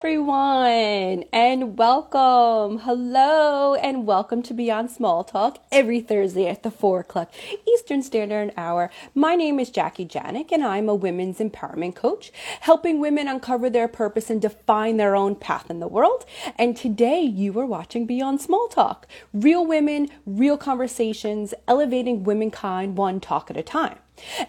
everyone and welcome. Hello and welcome to beyond small talk every thursday at the 4 o'clock eastern standard hour. My name is jackie janik and i'm a women's empowerment coach helping women uncover their purpose and define their own path in the world. And today you are watching beyond small talk. Real women real conversations elevating womankind one talk at a time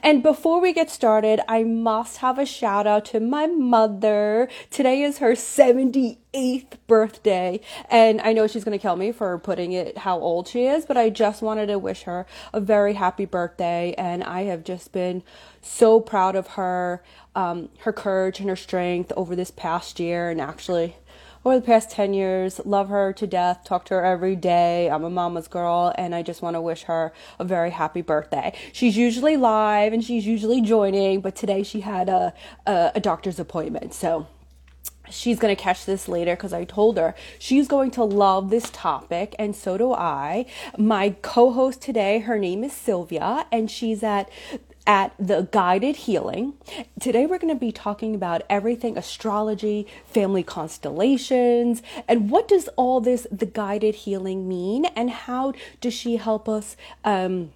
and before we get started, I must have a shout out to my mother. Today is her 78th birthday, and I know she's going to kill me for putting it how old she is, but I just wanted to wish her a very happy birthday, and I have just been so proud of her, um, her courage and her strength over this past year, and actually over the past 10 years. Love her to death, talk to her every day. I'm a mama's girl, and I just want to wish her a very happy birthday. She's usually live and she's usually joining, but today she had a, a, a doctor's appointment. So she's going to catch this later because I told her she's going to love this topic, and so do I. My co host today, her name is Sylvia, and she's at at the guided healing. Today we're going to be talking about everything astrology, family constellations, and what does all this the guided healing mean and how does she help us um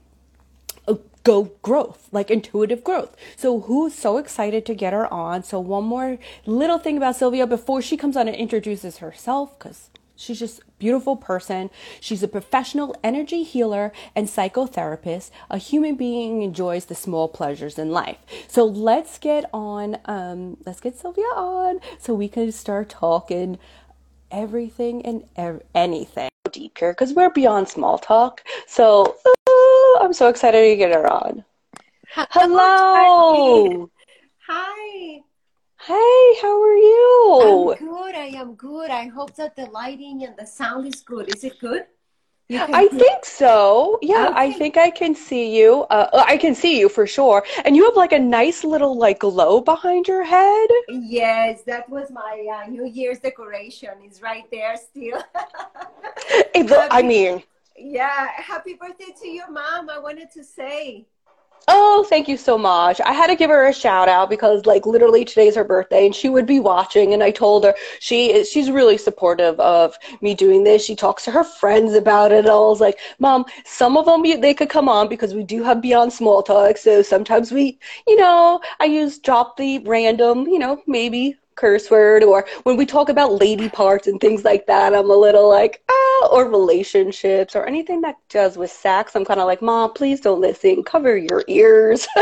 uh, go growth, like intuitive growth. So who's so excited to get her on? So one more little thing about Sylvia before she comes on and introduces herself cuz She's just a beautiful person. She's a professional energy healer and psychotherapist. A human being enjoys the small pleasures in life. So let's get on. Um, let's get Sylvia on so we can start talking everything and ev- anything deep here because we're beyond small talk. So I'm so excited to get her on. Hello. Hi. Hey, how are you? I'm good. I am good. I hope that the lighting and the sound is good. Is it good? I think so. Yeah, okay. I think I can see you. Uh, I can see you for sure. And you have like a nice little like glow behind your head. Yes, that was my uh, New Year's decoration. Is right there still. I mean, yeah. Happy birthday to your mom. I wanted to say. Oh, thank you so much. I had to give her a shout out because like literally today's her birthday and she would be watching and I told her she is she's really supportive of me doing this. She talks to her friends about it. And I was like, "Mom, some of them they could come on because we do have beyond small talk. So sometimes we, you know, I use drop the random, you know, maybe curse word or when we talk about lady parts and things like that i'm a little like ah or relationships or anything that does with sex i'm kind of like mom please don't listen. Cover your ears.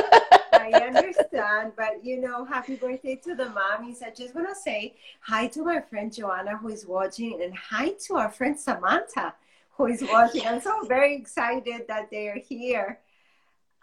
I understand but you know happy birthday to the mommies i just want to say hi to my friend joanna who is watching and hi to our friend samantha who is watching. I'm so very excited that they are here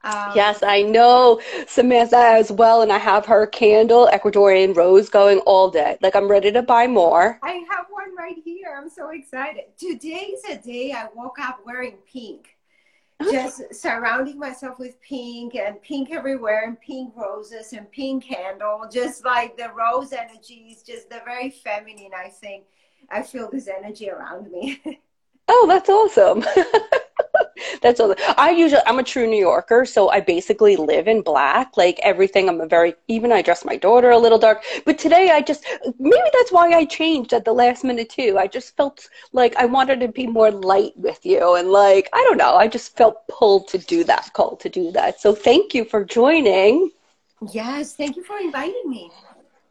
um, yes, I know Samantha as well, and I have her candle, Ecuadorian rose, going all day. Like I'm ready to buy more. I have one right here. I'm so excited. Today's a day I woke up wearing pink, just surrounding myself with pink and pink everywhere, and pink roses and pink candle. Just like the rose energy is just the very feminine. I think I feel this energy around me. oh, that's awesome. That's all. I usually I'm a true New Yorker, so I basically live in black. Like everything, I'm a very even. I dress my daughter a little dark, but today I just maybe that's why I changed at the last minute too. I just felt like I wanted to be more light with you, and like I don't know, I just felt pulled to do that, call to do that. So thank you for joining. Yes, thank you for inviting me.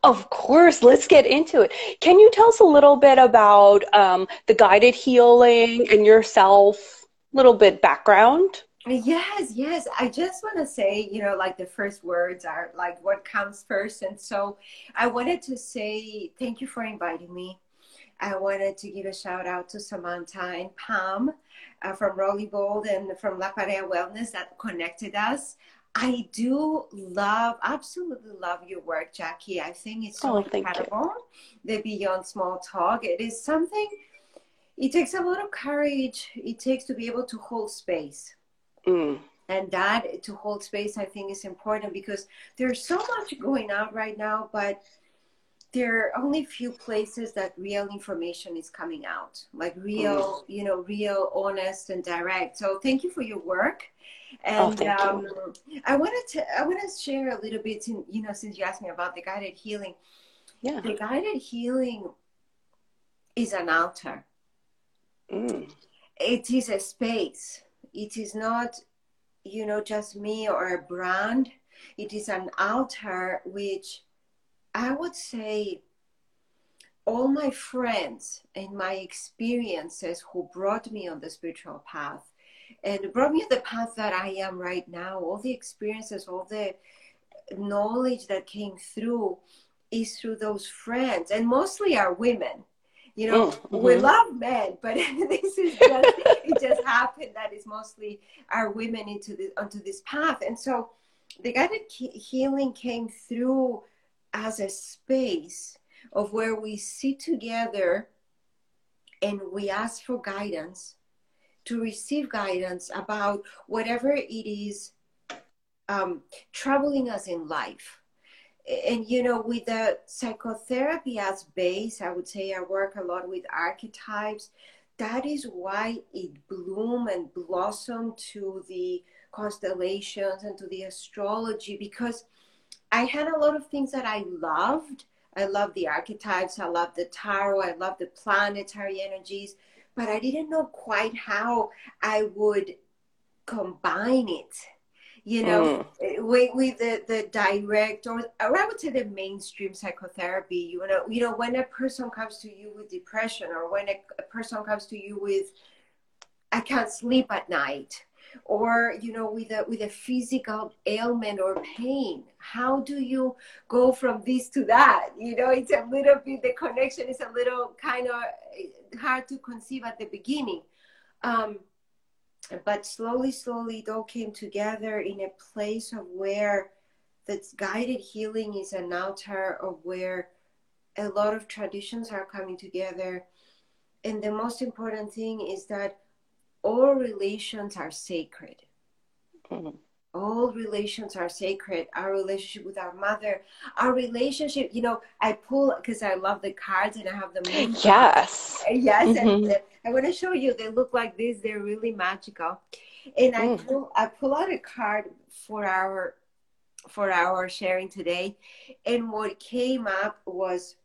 Of course, let's get into it. Can you tell us a little bit about um, the guided healing and yourself? Little bit background? Yes, yes. I just want to say, you know, like the first words are like what comes first. And so I wanted to say thank you for inviting me. I wanted to give a shout out to Samantha and Pam uh, from Rolly Bold and from La Parea Wellness that connected us. I do love, absolutely love your work, Jackie. I think it's so oh, incredible. The Beyond Small Talk. It is something it takes a lot of courage it takes to be able to hold space mm. and that to hold space i think is important because there's so much going on right now but there are only few places that real information is coming out like real mm. you know real honest and direct so thank you for your work oh, and oh, um, i wanted to i want to share a little bit in, you know since you asked me about the guided healing Yeah. The guided healing is an altar. Mm. It is a space. It is not, you know, just me or a brand. It is an altar which I would say all my friends and my experiences who brought me on the spiritual path and brought me the path that I am right now, all the experiences, all the knowledge that came through is through those friends and mostly are women you know mm-hmm. we love men but this is just it just happened that it's mostly our women into the onto this path and so the guided healing came through as a space of where we sit together and we ask for guidance to receive guidance about whatever it is um, troubling us in life. And you know, with the psychotherapy as base, I would say I work a lot with archetypes. That is why it bloomed and blossomed to the constellations and to the astrology because I had a lot of things that I loved. I love the archetypes, I love the tarot, I love the planetary energies, but I didn't know quite how I would combine it you know, mm. with, with the, the direct or, or I would say the mainstream psychotherapy, you know, you know, when a person comes to you with depression or when a, a person comes to you with, I can't sleep at night or you know with a with a physical ailment or pain how do you go from this to that you know it's a little bit the connection is a little kind of hard to conceive at the beginning um, but slowly, slowly, it all came together in a place of where that guided healing is an altar of where a lot of traditions are coming together. And the most important thing is that all relations are sacred. Mm-hmm all relations are sacred. Our relationship with our mother our relationship you know i pull because i love the cards and i have them yes. Yes mm-hmm. and i want to show you they look like this they're really magical. And i mm. pull i pull out a card for our for our sharing today. And what came up was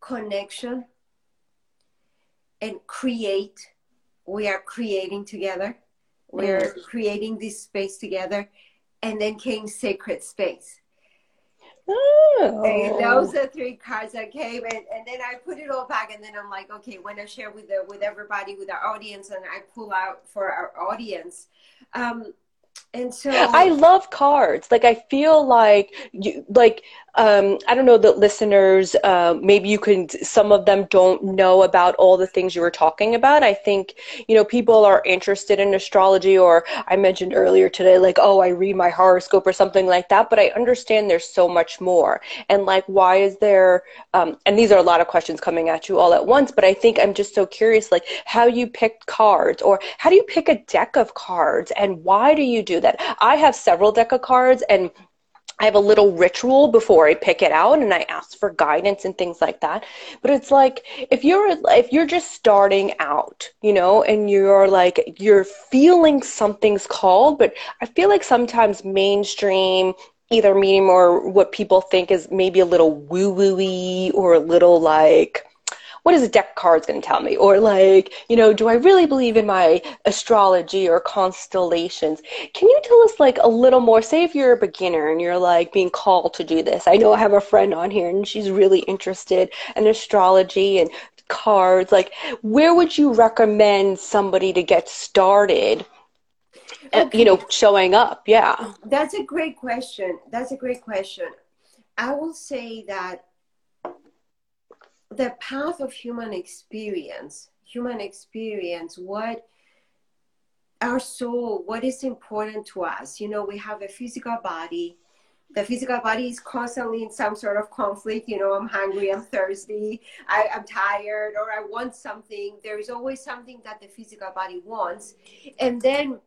connection and create. We are creating together we're mm. creating this space together. And then came Sacred Space. Oh. And those are three cards that came and, and then I put it all back and then I'm like, okay, when I share with the with everybody, with our audience and I pull out for our audience. Um, and so I love cards. Like I feel like you like um, I don't know that listeners, uh, maybe you can, some of them don't know about all the things you were talking about. I think, you know, people are interested in astrology, or I mentioned earlier today, like, oh, I read my horoscope or something like that, but I understand there's so much more. And like, why is there, um, and these are a lot of questions coming at you all at once, but I think I'm just so curious, like, how you picked cards, or how do you pick a deck of cards, and why do you do that? I have several deck of cards, and I have a little ritual before I pick it out and I ask for guidance and things like that. But it's like if you're if you're just starting out, you know, and you're like you're feeling something's called, but I feel like sometimes mainstream either medium or what people think is maybe a little woo woo or a little like what is a deck cards going to tell me? Or like, you know, do I really believe in my astrology or constellations? Can you tell us like a little more? Say if you're a beginner and you're like being called to do this. I know I have a friend on here and she's really interested in astrology and cards. Like, where would you recommend somebody to get started? Okay. you know, showing up. Yeah. That's a great question. That's a great question. I will say that the path of human experience, human experience, what our soul, what is important to us. You know, we have a physical body. The physical body is constantly in some sort of conflict. You know, I'm hungry, I'm thirsty, I, I'm tired, or I want something. There is always something that the physical body wants. And then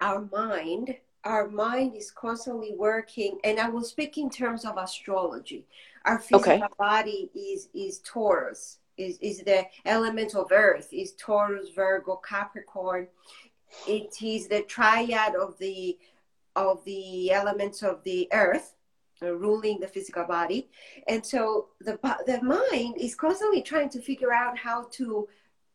our mind, our mind is constantly working. And I will speak in terms of astrology our physical okay. body is is Taurus, is is the element of Earth, is Taurus, Virgo, Capricorn. It is the triad of the of the elements of the Earth, uh, ruling the physical body and so the the mind is constantly trying to figure out how to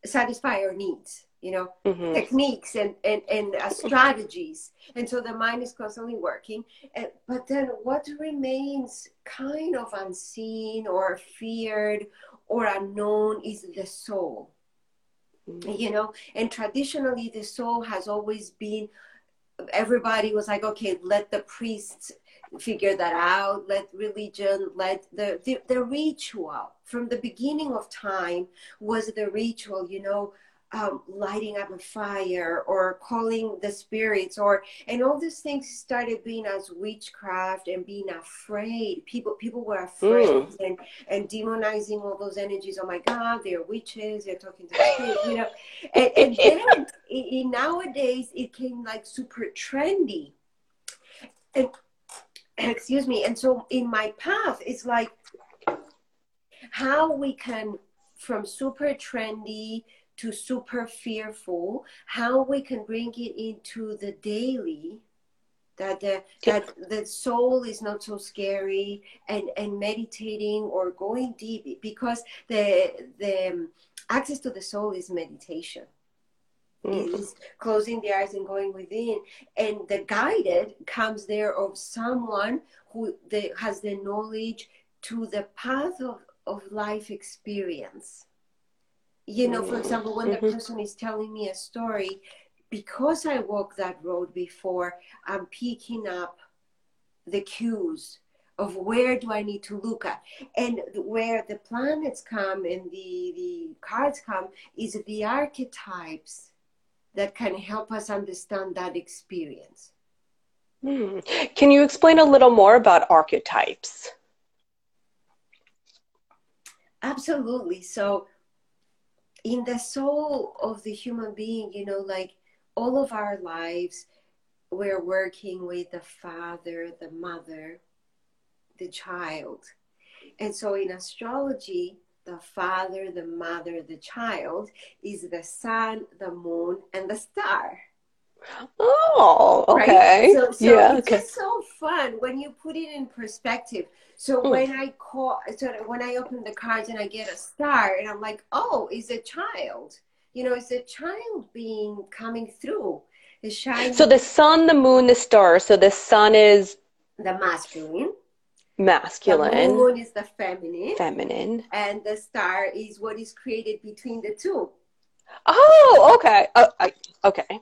satisfy our needs you know mm-hmm. techniques and and, and uh, strategies. And so the mind is constantly working. And, but then what remains kind of unseen or feared or unknown is the soul. Mm-hmm. you know and traditionally the soul has always been everybody was like okay let the priests figure that out. Let religion let the, the, the ritual. From the beginning of time was the ritual you know um, lighting up a fire or calling the spirits or and all these things started being as witchcraft and being afraid. People people were afraid mm. and and demonizing all those energies. Oh my god they're witches they're talking to you know. And, and then it, it, nowadays it came like super trendy. And excuse me and so in my path it's like how we can from super trendy to super fearful, how we can bring it into the daily that the that the soul is not so scary and and meditating or going deep because the the um, access to the soul is meditation. Mm-hmm. is closing the eyes and going within and the guided comes there of someone who the, has the knowledge to the path of, of life experience you know for example when mm-hmm. the person is telling me a story because i walked that road before i'm picking up the cues of where do i need to look at and where the planets come and the the cards come is the archetypes that can help us understand that experience hmm. can you explain a little more about archetypes absolutely so in the soul of the human being, you know, like all of our lives, we're working with the father, the mother, the child. And so in astrology, the father, the mother, the child is the sun, the moon, and the star. Oh, okay. Right? So, so yeah, it's okay. just so fun when you put it in perspective. So mm. when I call, so when I open the cards and I get a star, and I'm like, oh, it's a child. You know, it's a child being coming through. The shining. So the sun, the moon, the star. So the sun is the masculine. Masculine. The moon is the feminine. Feminine. And the star is what is created between the two. Oh, okay. Uh, I, okay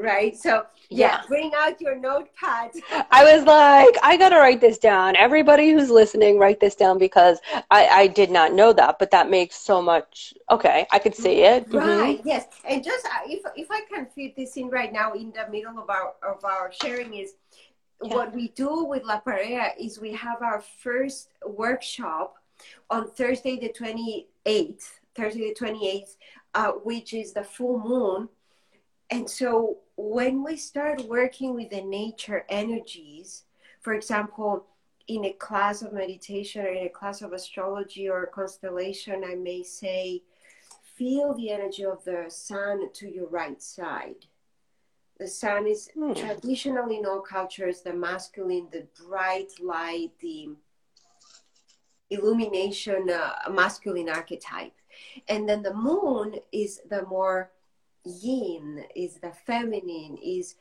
right? So yeah, yeah, bring out your notepad. I was like, I gotta write this down. Everybody who's listening, write this down because I, I did not know that, but that makes so much. Okay, I could see it. Mm-hmm. Right. Mm-hmm. Yes, and just uh, if if I can fit this in right now in the middle of our of our sharing is. Yeah. What we do with La Pareja is we have our first workshop on Thursday the 28th, Thursday the 28th, uh, which is the full moon. And so when we start working with the nature energies, for example, in a class of meditation or in a class of astrology or constellation, I may say, feel the energy of the sun to your right side. The sun is hmm. traditionally in all cultures the masculine, the bright light, the illumination, uh, masculine archetype. And then the moon is the more yin is the feminine is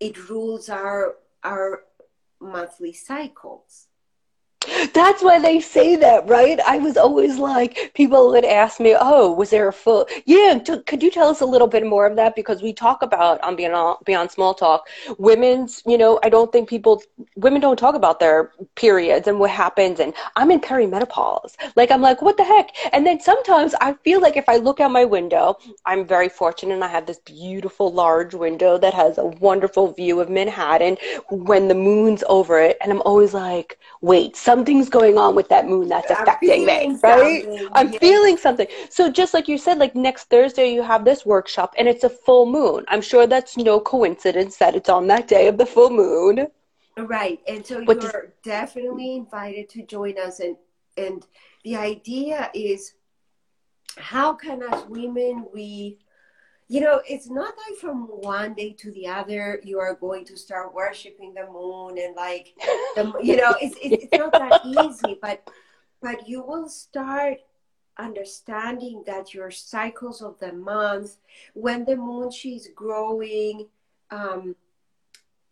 it rules our our monthly cycles that's why they say that, right? I was always like, people would ask me, "Oh, was there a full?" Yeah, t- could you tell us a little bit more of that? Because we talk about on Beyond Beyond Small Talk, women's. You know, I don't think people, women don't talk about their periods and what happens. And I'm in perimenopause. Like, I'm like, what the heck? And then sometimes I feel like if I look out my window, I'm very fortunate, and I have this beautiful large window that has a wonderful view of Manhattan when the moon's over it, and I'm always like, wait, something's going on with that moon that's affecting me, right? I'm feeling something. So just like you said, like next Thursday you have this workshop and it's a full moon. I'm sure that's no coincidence that it's on that day of the full moon. Right. And so but you're this- definitely invited to join us and and the idea is how can as women we you know, it's not like from one day to the other you are going to start worshiping the moon and like, the, you know, it's, it's, it's not that easy, but but you will start understanding that your cycles of the month, when the moon she's growing, um,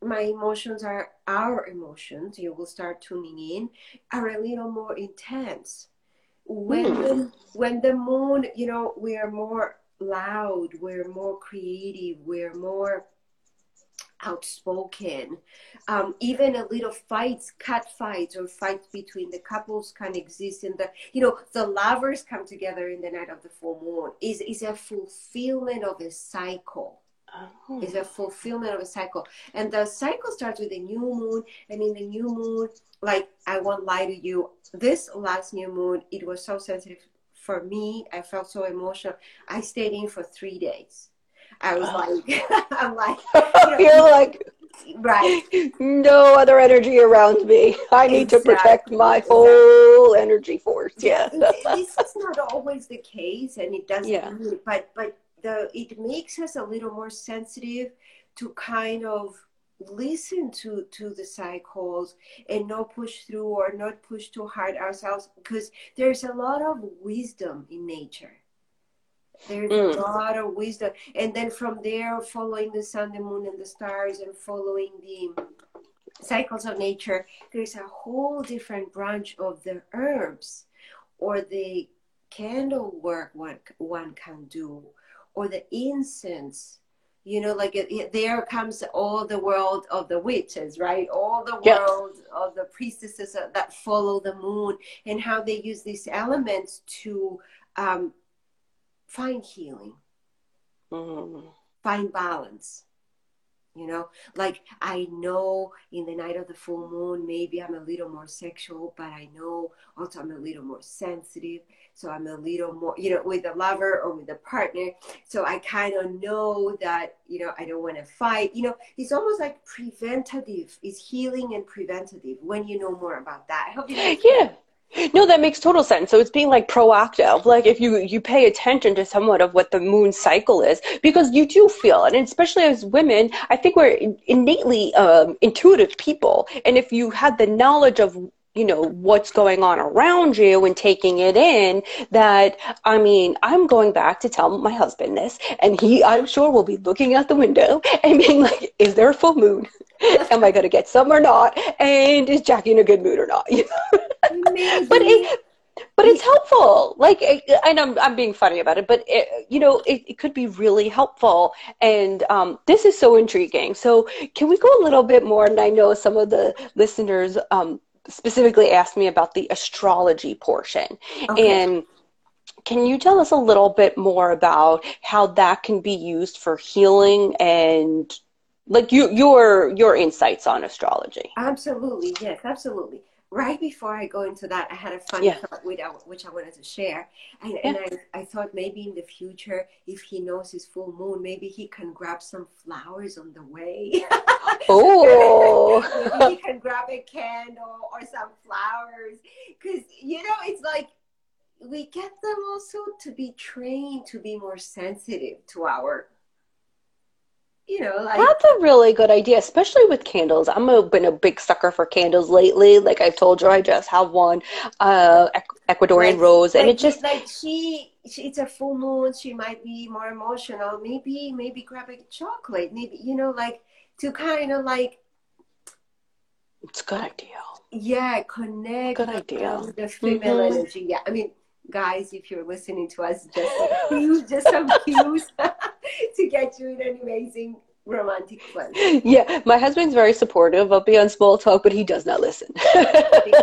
my emotions are our emotions. You will start tuning in, are a little more intense. When mm. the, when the moon, you know, we are more loud, we're more creative, we're more outspoken. Um, even a little fights, cat fights, or fights between the couples can exist in the, you know, the lovers come together in the night of the full moon. Is is a fulfillment of a cycle. Oh. Is a fulfillment of a cycle, and the cycle starts with a new moon. And in the new moon, like I won't lie to you, this last new moon, it was so sensitive for me. I felt so emotional. I stayed in for three days I was oh. like, I'm like, you know, you're like, right. No other energy around me. I need exactly. to protect my whole energy force. Yeah. this is not always the case, and it doesn't. Yeah. Mean, but but the it makes us a little more sensitive to kind of listen to to the cycles and not push through or not push too hard ourselves because there's a lot of wisdom in nature there's mm. a lot of wisdom. And then from there, following the sun, the moon, and the stars, and following the cycles of nature, there's a whole different branch of the herbs or the candle work one, one can do, or the incense. You know, like it, it, there comes all the world of the witches, right? All the yep. world of the priestesses that follow the moon and how they use these elements to um, find healing, mm-hmm. find balance. You know, like I know in the night of the full moon, maybe I'm a little more sexual, but I know also I'm a little more sensitive. So I'm a little more, you know, with a lover or with a partner. So I kind of know that, you know, I don't want to fight. You know, it's almost like preventative. It's healing and preventative when you know more about that. I hope you know. Yeah. No, that makes total sense. So it's being like proactive. Like if you you pay attention to somewhat of what the moon cycle is, because you do feel and especially as women, I think we're innately um, intuitive people. And if you had the knowledge of you know what's going on around you and taking it in that i mean i'm going back to tell my husband this and he i'm sure will be looking out the window and being like is there a full moon? Am i going to get some or not? And is jackie in a good mood or not? You know? But it but it's helpful. Like and i'm, I'm being funny about it but it, you know it, it could be really helpful. And um, this is so intriguing. So can we go a little bit more? And i know some of the listeners um, specifically asked me about the astrology portion. Okay. and can you tell us a little bit more about how that can be used for healing and like you, your your insights on astrology? Absolutely. Yes absolutely right before I go into that, I had a funny yeah. thought with, uh, which I wanted to share. And, yeah. and I, I thought maybe in the future, if he knows his full moon, maybe he can grab some flowers on the way. oh, maybe he can grab a candle or some flowers. Because, you know, it's like we get them also to be trained to be more sensitive to our you know, like that's a really good idea, especially with candles. I'm a, been a big sucker for candles lately. Like I've told you, I just have one uh, Ecuadorian like, rose, and like, it just like she, she, it's a full moon. She might be more emotional. Maybe, maybe grab a chocolate. Maybe you know, like to kind of like. It's a good idea. Yeah, connect. Good idea. The female mm-hmm. energy. Yeah, I mean, guys, if you're listening to us, just some cues, just some cues to get you in an amazing romantic place. Yeah, my husband's very supportive of Beyond Small Talk, but he does not listen.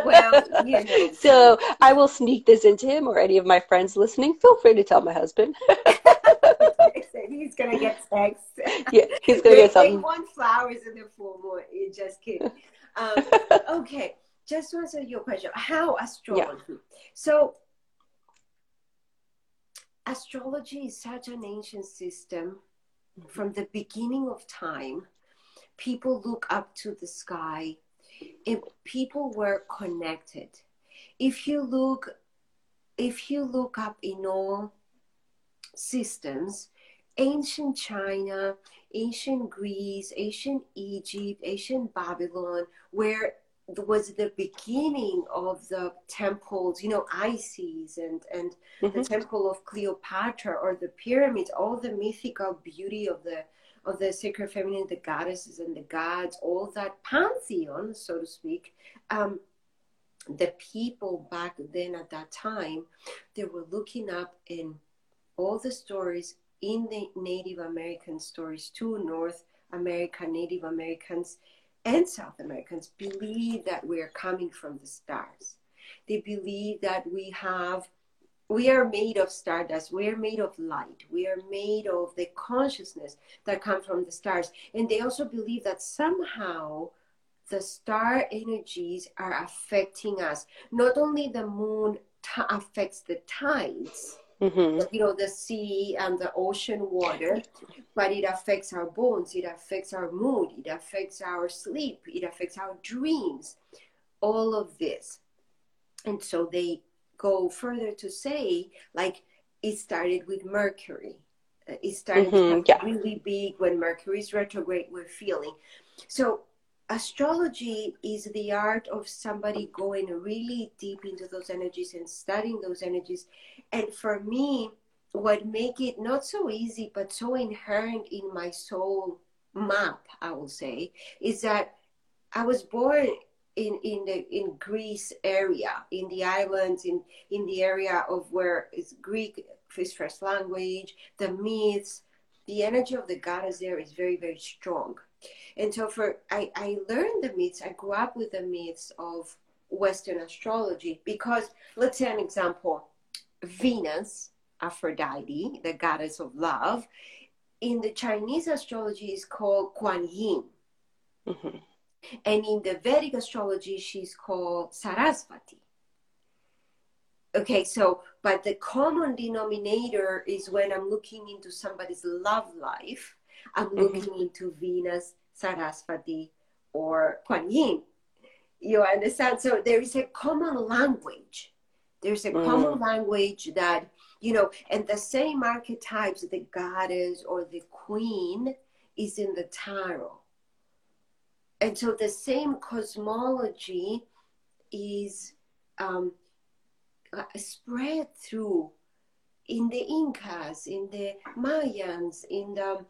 well, you know. So I will sneak this into him or any of my friends listening. Feel free to tell my husband. he's gonna get text. Yeah, he's gonna get something. They want flowers in the full moon. You just kidding. Um, okay, just to answer your question, how astrology? Yeah. So astrology is such an ancient system mm-hmm. from the beginning of time people look up to the sky if people were connected if you look if you look up in all systems ancient China, ancient Greece, ancient Egypt, ancient Babylon, where was the beginning of the temples, you know, Isis and, and mm-hmm. the temple of Cleopatra or the pyramids, all the mythical beauty of the of the sacred feminine, the goddesses and the gods, all that pantheon, so to speak, um, the people back then at that time, they were looking up in all the stories in the Native American stories to North America, Native Americans, and South Americans believe that we are coming from the stars. They believe that we have, we are made of stardust, we are made of light, we are made of the consciousness that comes from the stars. And they also believe that somehow the star energies are affecting us. Not only the moon t- affects the tides, mm-hmm. you know, the sea and the ocean water, but it affects our bones, it affects our mood, it affects our sleep, it affects our dreams, all of this. And so they go further to say, like, it started with Mercury. Uh, it started mm-hmm, yeah. really big when Mercury is retrograde, we're feeling. So astrology is the art of somebody going really deep into those energies and studying those energies. And for me what make it not so easy but so inherent in my soul map i will say is that i was born in in the in greece area in the islands in in the area of where is greek first language the myths. The energy of the goddess there is very very strong and so for I, I learned the myths, I grew up with the myths of Western astrology because let's say an example, Venus, Aphrodite, the goddess of love, in the Chinese astrology is called Kuan Yin. Mm-hmm. And in the Vedic astrology, she's called Sarasvati. Okay, so, but the common denominator is when I'm looking into somebody's love life, I'm mm-hmm. looking mm-hmm. into Venus, Sarasvati, or Kuan Yin. You understand? So there is a common language. There's a mm. common language that, you know, and the same archetypes, the goddess or the queen, is in the tarot. And so the same cosmology is um, uh, spread through in the Incas, in the Mayans, in the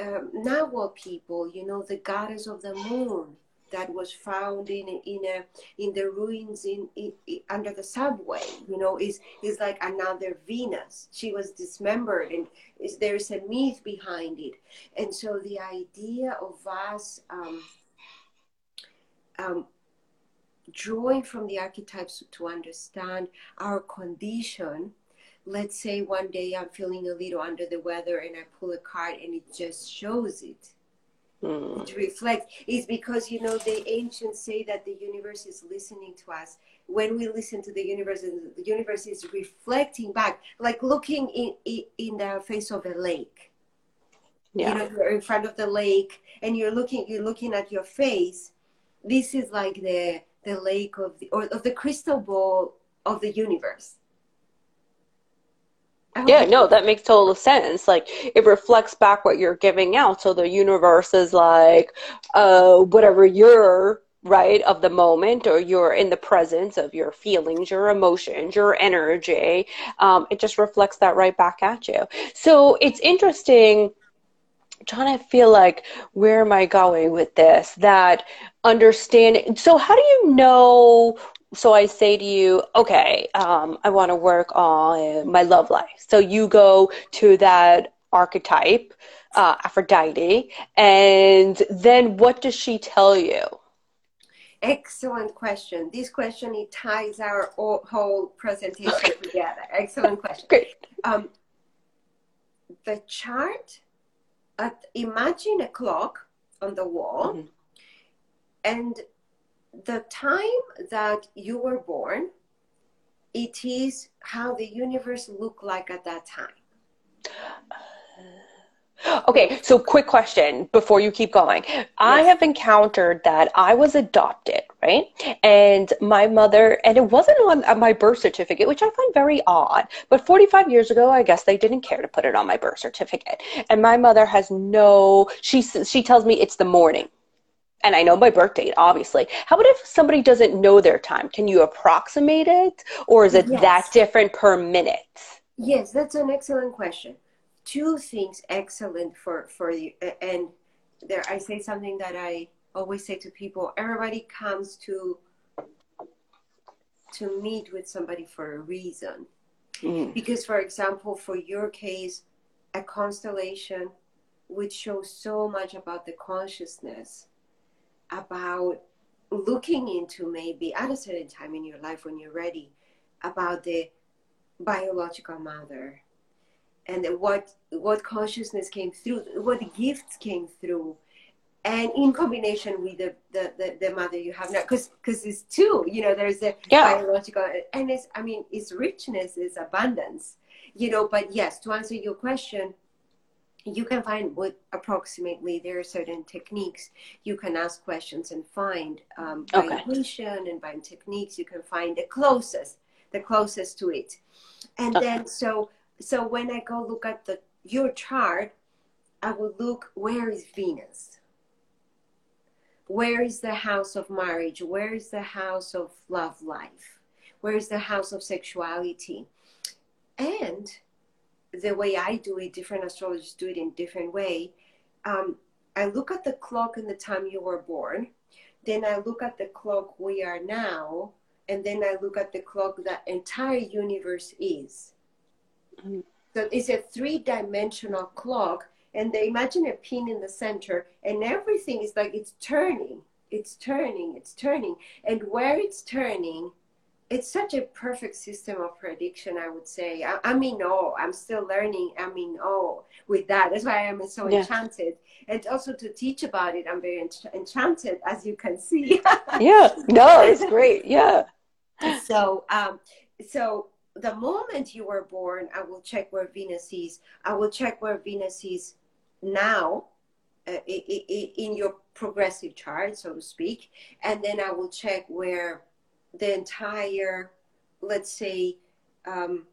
um, Nahua people, you know, the goddess of the moon that was found in in a in the ruins in, in, in, under the subway you know is is like another venus. She was dismembered and is there's a myth behind it. And so the idea of us um, um, drawing from the archetypes to understand our condition let's say one day I'm feeling a little under the weather and I pull a card and it just shows it. Mm. It reflects. It's because you know the ancients say that the universe is listening to us. When we listen to the universe, the universe is reflecting back, like looking in in, in the face of a lake. Yeah. You know, you're in front of the lake and you're looking you're looking at your face. This is like the the lake of the or of the crystal ball of the universe yeah, no, that makes total sense. Like it reflects back what you're giving out. So the universe is like, uh, whatever you're right of the moment or you're in the presence of your feelings your emotions your energy um, it just reflects that right back at you so it's interesting trying to feel like where am i going with this that understanding so how do you know so I say to you, okay, um, I want to work on my love life. So you go to that archetype, uh, Aphrodite, and then what does she tell you? Excellent question. This question it ties our whole presentation okay. together. Excellent question. Great. Um, the chart. At, imagine a clock on the wall, mm-hmm. and the time that you were born, it is how the universe looked like at that time. Uh, okay, so quick question before you keep going. Yes. I have encountered that I was adopted, right? And my mother, and it wasn't on uh, my birth certificate, which I find very odd. But 45 years ago, I guess they didn't care to put it on my birth certificate. And my mother has no, she, she tells me it's the morning. And I know my birth date, obviously. How about if somebody doesn't know their time? Can you approximate it? Or is it yes. that different per minute? Yes, that's an excellent question two things excellent for for you and there i say something that i always say to people everybody comes to to meet with somebody for a reason mm. because for example for your case a constellation would show so much about the consciousness about looking into maybe at a certain time in your life when you're ready about the biological mother and what what consciousness came through, what gifts came through, and in combination with the the, the, the mother you have now, because because it's two, you know, there's a yeah. biological, and it's I mean, it's richness, it's abundance, you know. But yes, to answer your question, you can find what approximately there are certain techniques you can ask questions and find um, by okay. intuition and by techniques you can find the closest the closest to it and okay. then so so when I go look at the your chart, I will look where is Venus? Where is the house of marriage? Where is the house of love life? Where is the house of sexuality? And the way I do it, different astrologers do it in different way. Um, I look at the clock and the time you were born. Then I look at the clock we are now, and then I look at the clock that entire universe is. So it's a three-dimensional clock, and they imagine a pin in the center, and everything is like it's turning, it's turning, it's turning, and where it's turning, it's such a perfect system of prediction. I would say. I, I'm in awe. I'm still learning. I'm in awe with that. That's why I'm so yeah. enchanted, and also to teach about it, I'm very ench- enchanted, as you can see. yeah. No, it's great. Yeah. So, um, so the moment you were born, I will check where Venus is. I will check where Venus is now uh, in your progressive chart, so to speak. And then I will check where the entire, let's say, um,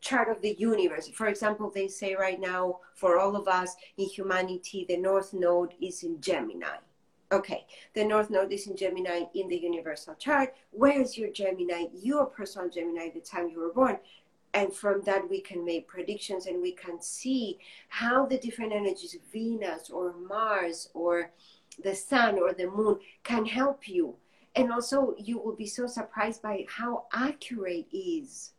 chart of the universe. For example, they say right now, for all of us in humanity, the North Node is in Gemini. Okay, the North Node is in Gemini in the universal chart. Where is your Gemini, your personal Gemini, the time you were born? And from that, we can make predictions and we can see how the different energies, Venus or Mars or the sun or the moon, can help you. And also, you will be so surprised by how accurate is.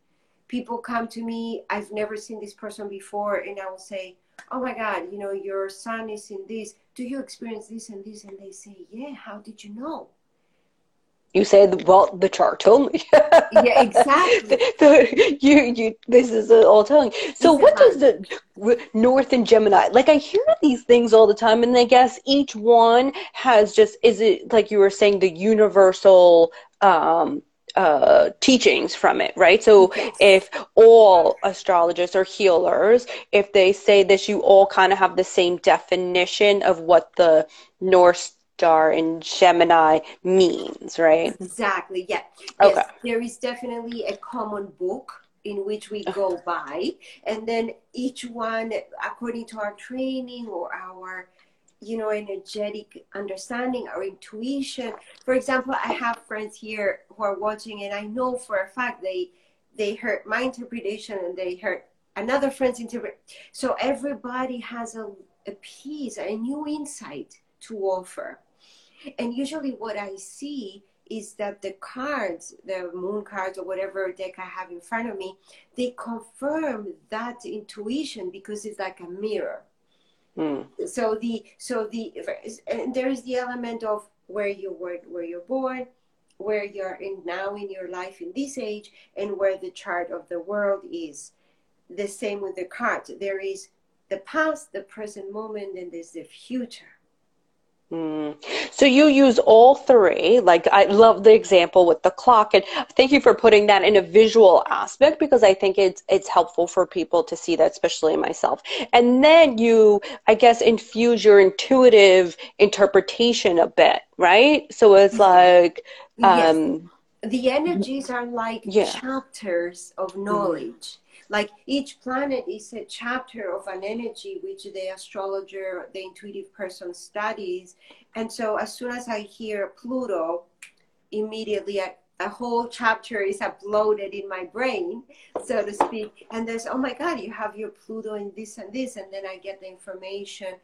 People come to me, I've never seen this person before, and I will say, oh my God, you know, your sun is in this. Do you experience this and this? And they say, yeah. How did you know? You say, well, the chart told me. yeah, exactly. the, you, you, this is all telling. So, what does the North and Gemini? Like, I hear these things all the time, and I guess each one has just is it like you were saying the universal um, uh, teachings from it, right? So yes. if all astrologists or healers, if they say this, you all kind of have the same definition of what the North Star in Gemini means, right? Exactly. Yeah. Okay. Yes, there is definitely a common book in which we go by, and then each one, according to our training or our you know, energetic understanding or intuition. For example, I have friends here who are watching, and I know for a fact they they heard my interpretation and they heard another friend's interpret. So everybody has a, a piece, a new insight to offer. And usually, what I see is that the cards, the moon cards or whatever deck I have in front of me, they confirm that intuition because it's like a mirror Mm. So the so the and there is the element of where you were where you're born, where you're in now in your life in this age, and where the chart of the world is. The same with the cards. There is the past, the present moment, and there's the future. Mm. So you use all three. Like I love the example with the clock, and thank you for putting that in a visual aspect because I think it's it's helpful for people to see that, especially myself. And then you, I guess, infuse your intuitive interpretation a bit, right? So it's mm-hmm. like, um, yes. the energies are like yeah. chapters of knowledge. Mm-hmm like each planet is a chapter of an energy which the astrologer, the intuitive person studies. And so as soon as I hear Pluto, immediately I, a whole chapter is uploaded in my brain, so to speak. And there's, oh my God, you have your Pluto in this and this, and then I get the information.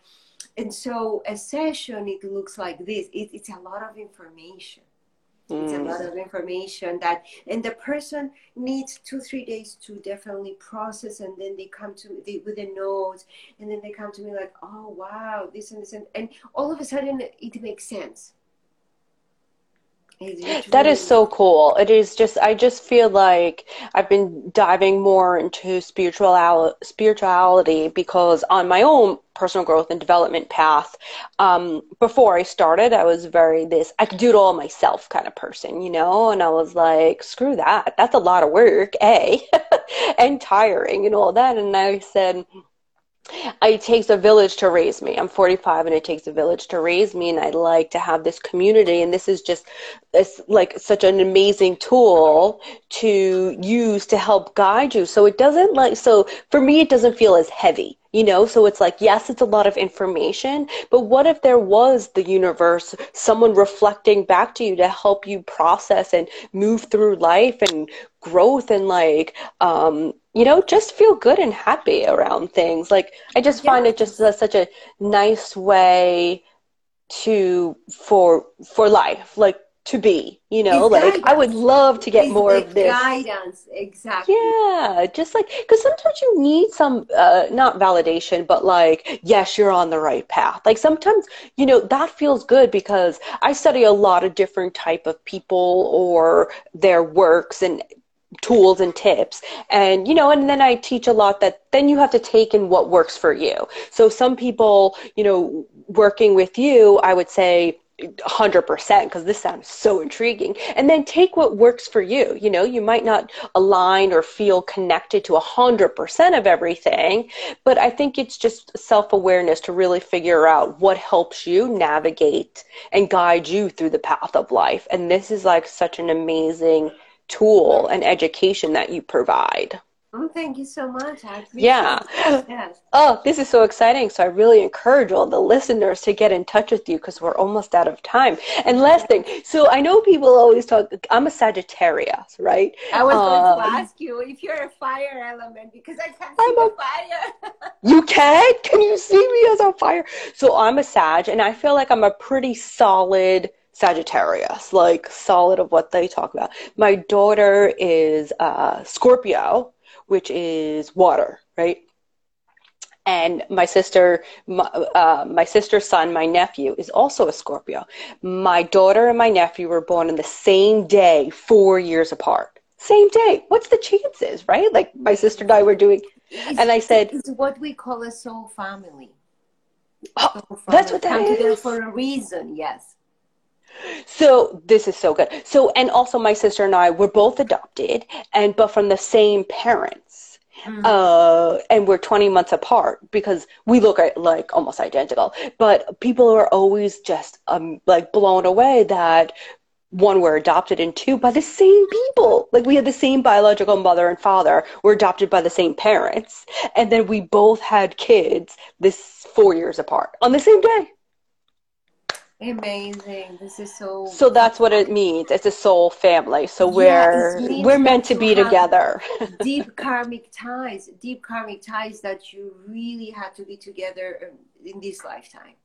And so a session, it looks like this. It, it's a lot of information. It's a lot mm. of information that, and the person needs two, three days to definitely process, and then they come to me with the notes, and then they come to me like, oh wow, this and this, and, and all of a sudden it makes sense. That is so cool. It is just I just feel like I've been diving more into spiritual spirituality because on my own personal growth and development path, um, before I started, I was very this I could do it all myself kind of person, you know, and I was like, screw that. That's a lot of work, a, and tiring and all that. And I said, it takes a village to raise me. I'm 45 and it takes a village to raise me and I'd like to have this community and this is just it's like such an amazing tool to use to help guide you. So it doesn't like so for me it doesn't feel as heavy you know so it's like yes it's a lot of information but what if there was the universe someone reflecting back to you to help you process and move through life and growth and like um you know just feel good and happy around things. Like i just yeah. find it just a, such a nice way to for for life like to be you know? It's like guidance. i would love to get it's more of this. guidance. Exactly. Yeah just like because sometimes you need some uh, not validation but like yes you're on the right path. Like sometimes you know that feels good because i study a lot of different type of people or their works and tools and tips. And you know and then i teach a lot that then you have to take in what works for you. So some people you know working with you i would say 100% because this sounds so intriguing. And then take what works for you. You know you might not align or feel connected to 100% of everything but i think it's just self-awareness to really figure out what helps you navigate and guide you through the path of life. And this is like such an amazing tool and education that you provide Oh, thank you so much. I appreciate yeah. It. Yes. Oh, this is so exciting. So I really encourage all the listeners to get in touch with you because we're almost out of time. And last thing, so I know people always talk, I'm a Sagittarius, right? I was um, going to ask you if you're a fire element because I can't see I'm a, fire. you can't? Can you see me as a fire? So I'm a Sag and I feel like I'm a pretty solid Sagittarius, like solid of what they talk about. My daughter is uh, Scorpio, which is water, right? And my sister, my, uh, my sister's son, my nephew, is also a Scorpio. My daughter and my nephew were born on the same day, four years apart. Same day. What's the chances, right? Like my sister and I were doing, it's, and I said, "It's what we call a soul family." Oh, that's what that is. Together for a reason. Yes. So this is so good. So and also my sister and I were both adopted and but from the same parents. Mm-hmm. Uh, and we're 20 months apart because we look at like almost identical. But people are always just um like blown away that one we're adopted and two by the same people like we had the same biological mother and father we're adopted by the same parents and then we both had kids this four years apart on the same day Amazing. This is so So that's what it means. It's a soul family. So we're we're meant to be together. deep karmic ties, deep karmic ties that you really have to be together in this lifetime.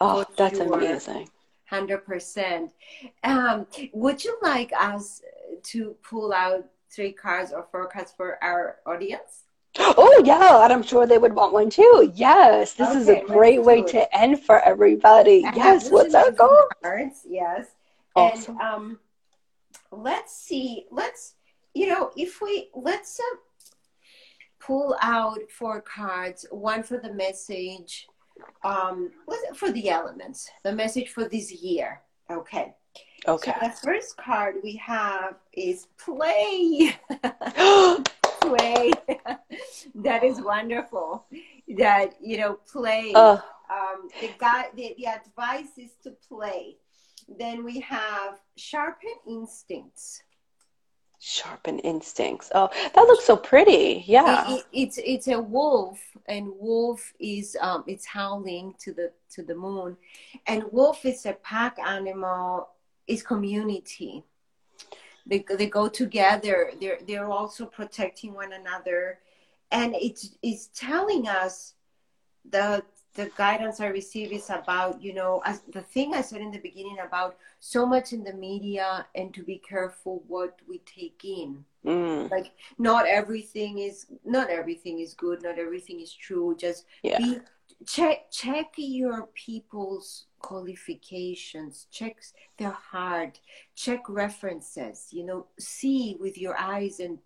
Oh, that's amazing. 100%. Um, would you like us to pull out three cards or four cards for our audience? Oh yeah, and I'm sure they would want one too. Yes, this okay, is a great way it. to end for everybody. I yes, what's our goal? Cards, yes, awesome. and um, let's see. Let's you know if we let's uh, pull out four cards. One for the message um, for the elements, the message for this year. Okay. Okay. So the first card we have is play. play. that is wonderful. That you know, play. Uh, Um, the guy, the, the advice is to play. Then we have sharpen instincts. sharpen instincts. Oh, that looks so pretty. Yeah. It- it- it's it's a wolf, and wolf is um, it's howling to the to the moon, and wolf is a pack animal. Is community. They they go together. They're they're also protecting one another, and it's it's telling us the the guidance I receive is about you know as the thing I said in the beginning about so much in the media and to be careful what we take in Mm, like not everything is not everything is good not everything is true just yeah. be check check your people's qualifications check their heart check references you know see with your eyes and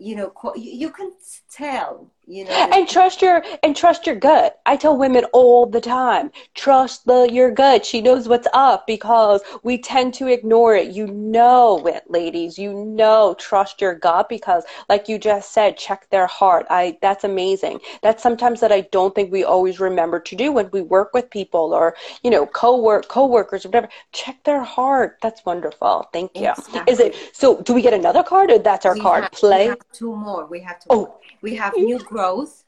you know you, can tell you know And trust your and trust your gut. I tell women all the time, trust the your gut. She knows what's up because we tend to ignore it. You know it, ladies. You know, trust your gut because like you just said, check their heart. I that's amazing. That's sometimes that I don't think we always remember to do when we work with people or, you know, co-work co-workers or whatever. Check their heart. That's wonderful. Thank you. Exactly. Is it so do we get another card or that's our we card? have, Play? Two more. We have to. Oh. we have new growth.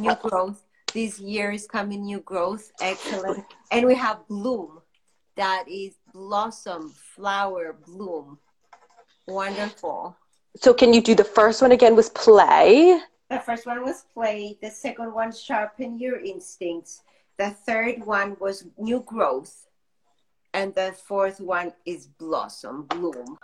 New oh. growth. This year is coming new growth. Excellent. And we have bloom. That is blossom flower bloom. Wonderful. So can you do the first one again was play? the first one was play. The second one sharpen your instincts. The third one was new growth. And the fourth one is blossom bloom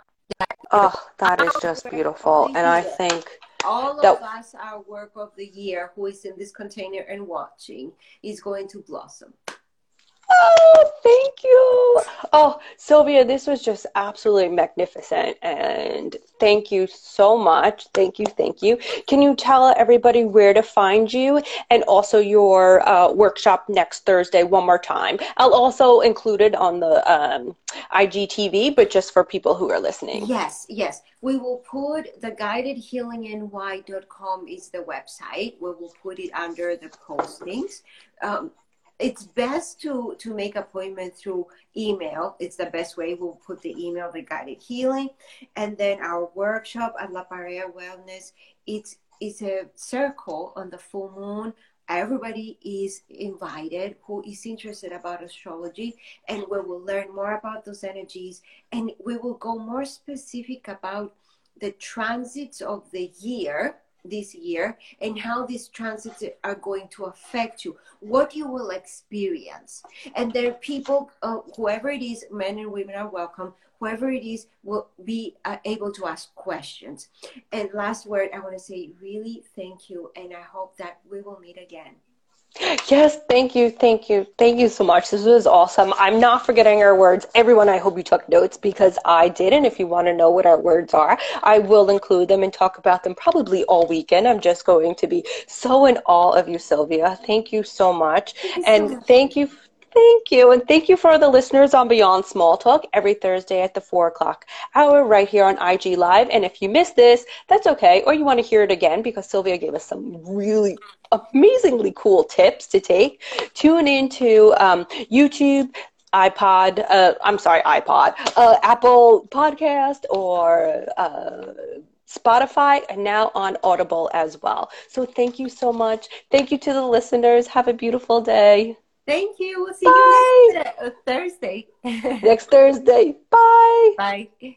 Oh, that is just beautiful. And I think all of That- us our work of the year who is in this container and watching is going to blossom Oh, thank you. Oh, Sylvia, this was just absolutely magnificent. And thank you so much. Thank you. Thank you. Can you tell everybody where to find you and also your uh, workshop next Thursday one more time? I'll also include it on the um, IGTV, but just for people who are listening. Yes, yes. We will put the guidedhealingny.com is the website. We will put it under the postings. Um, it's best to to make appointment through email. It's the best way. We'll put the email, the guided healing, and then our workshop at La Pareja Wellness. It's it's a circle on the full moon. Everybody is invited who is interested about astrology, and we will learn more about those energies and we will go more specific about the transits of the year this year and how these transits are going to affect you what you will experience. And there are people uh, whoever it is men and women are welcome whoever it is will be uh, able to ask questions. And last word i want to say really thank you and i hope that we will meet again Yes, thank you, thank you, thank you so much. This was awesome. I'm not forgetting our words. Everyone, I hope you took notes because I did. And if you want to know what our words are, I will include them and talk about them probably all weekend. I'm just going to be so in awe of you, Sylvia. Thank you so much. Thank you so and much. thank you. Thank you. And thank you for the listeners on Beyond Small Talk every Thursday at the four o'clock hour right here on IG Live. And if you missed this, that's okay. Or you want to hear it again because Sylvia gave us some really amazingly cool tips to take. Tune into um, YouTube, iPod, uh, I'm sorry, iPod, uh, Apple Podcast, or uh, Spotify, and now on Audible as well. So thank you so much. Thank you to the listeners. Have a beautiful day. Thank you we'll see Bye. you next uh, thursday Next Thursday. Bye. bye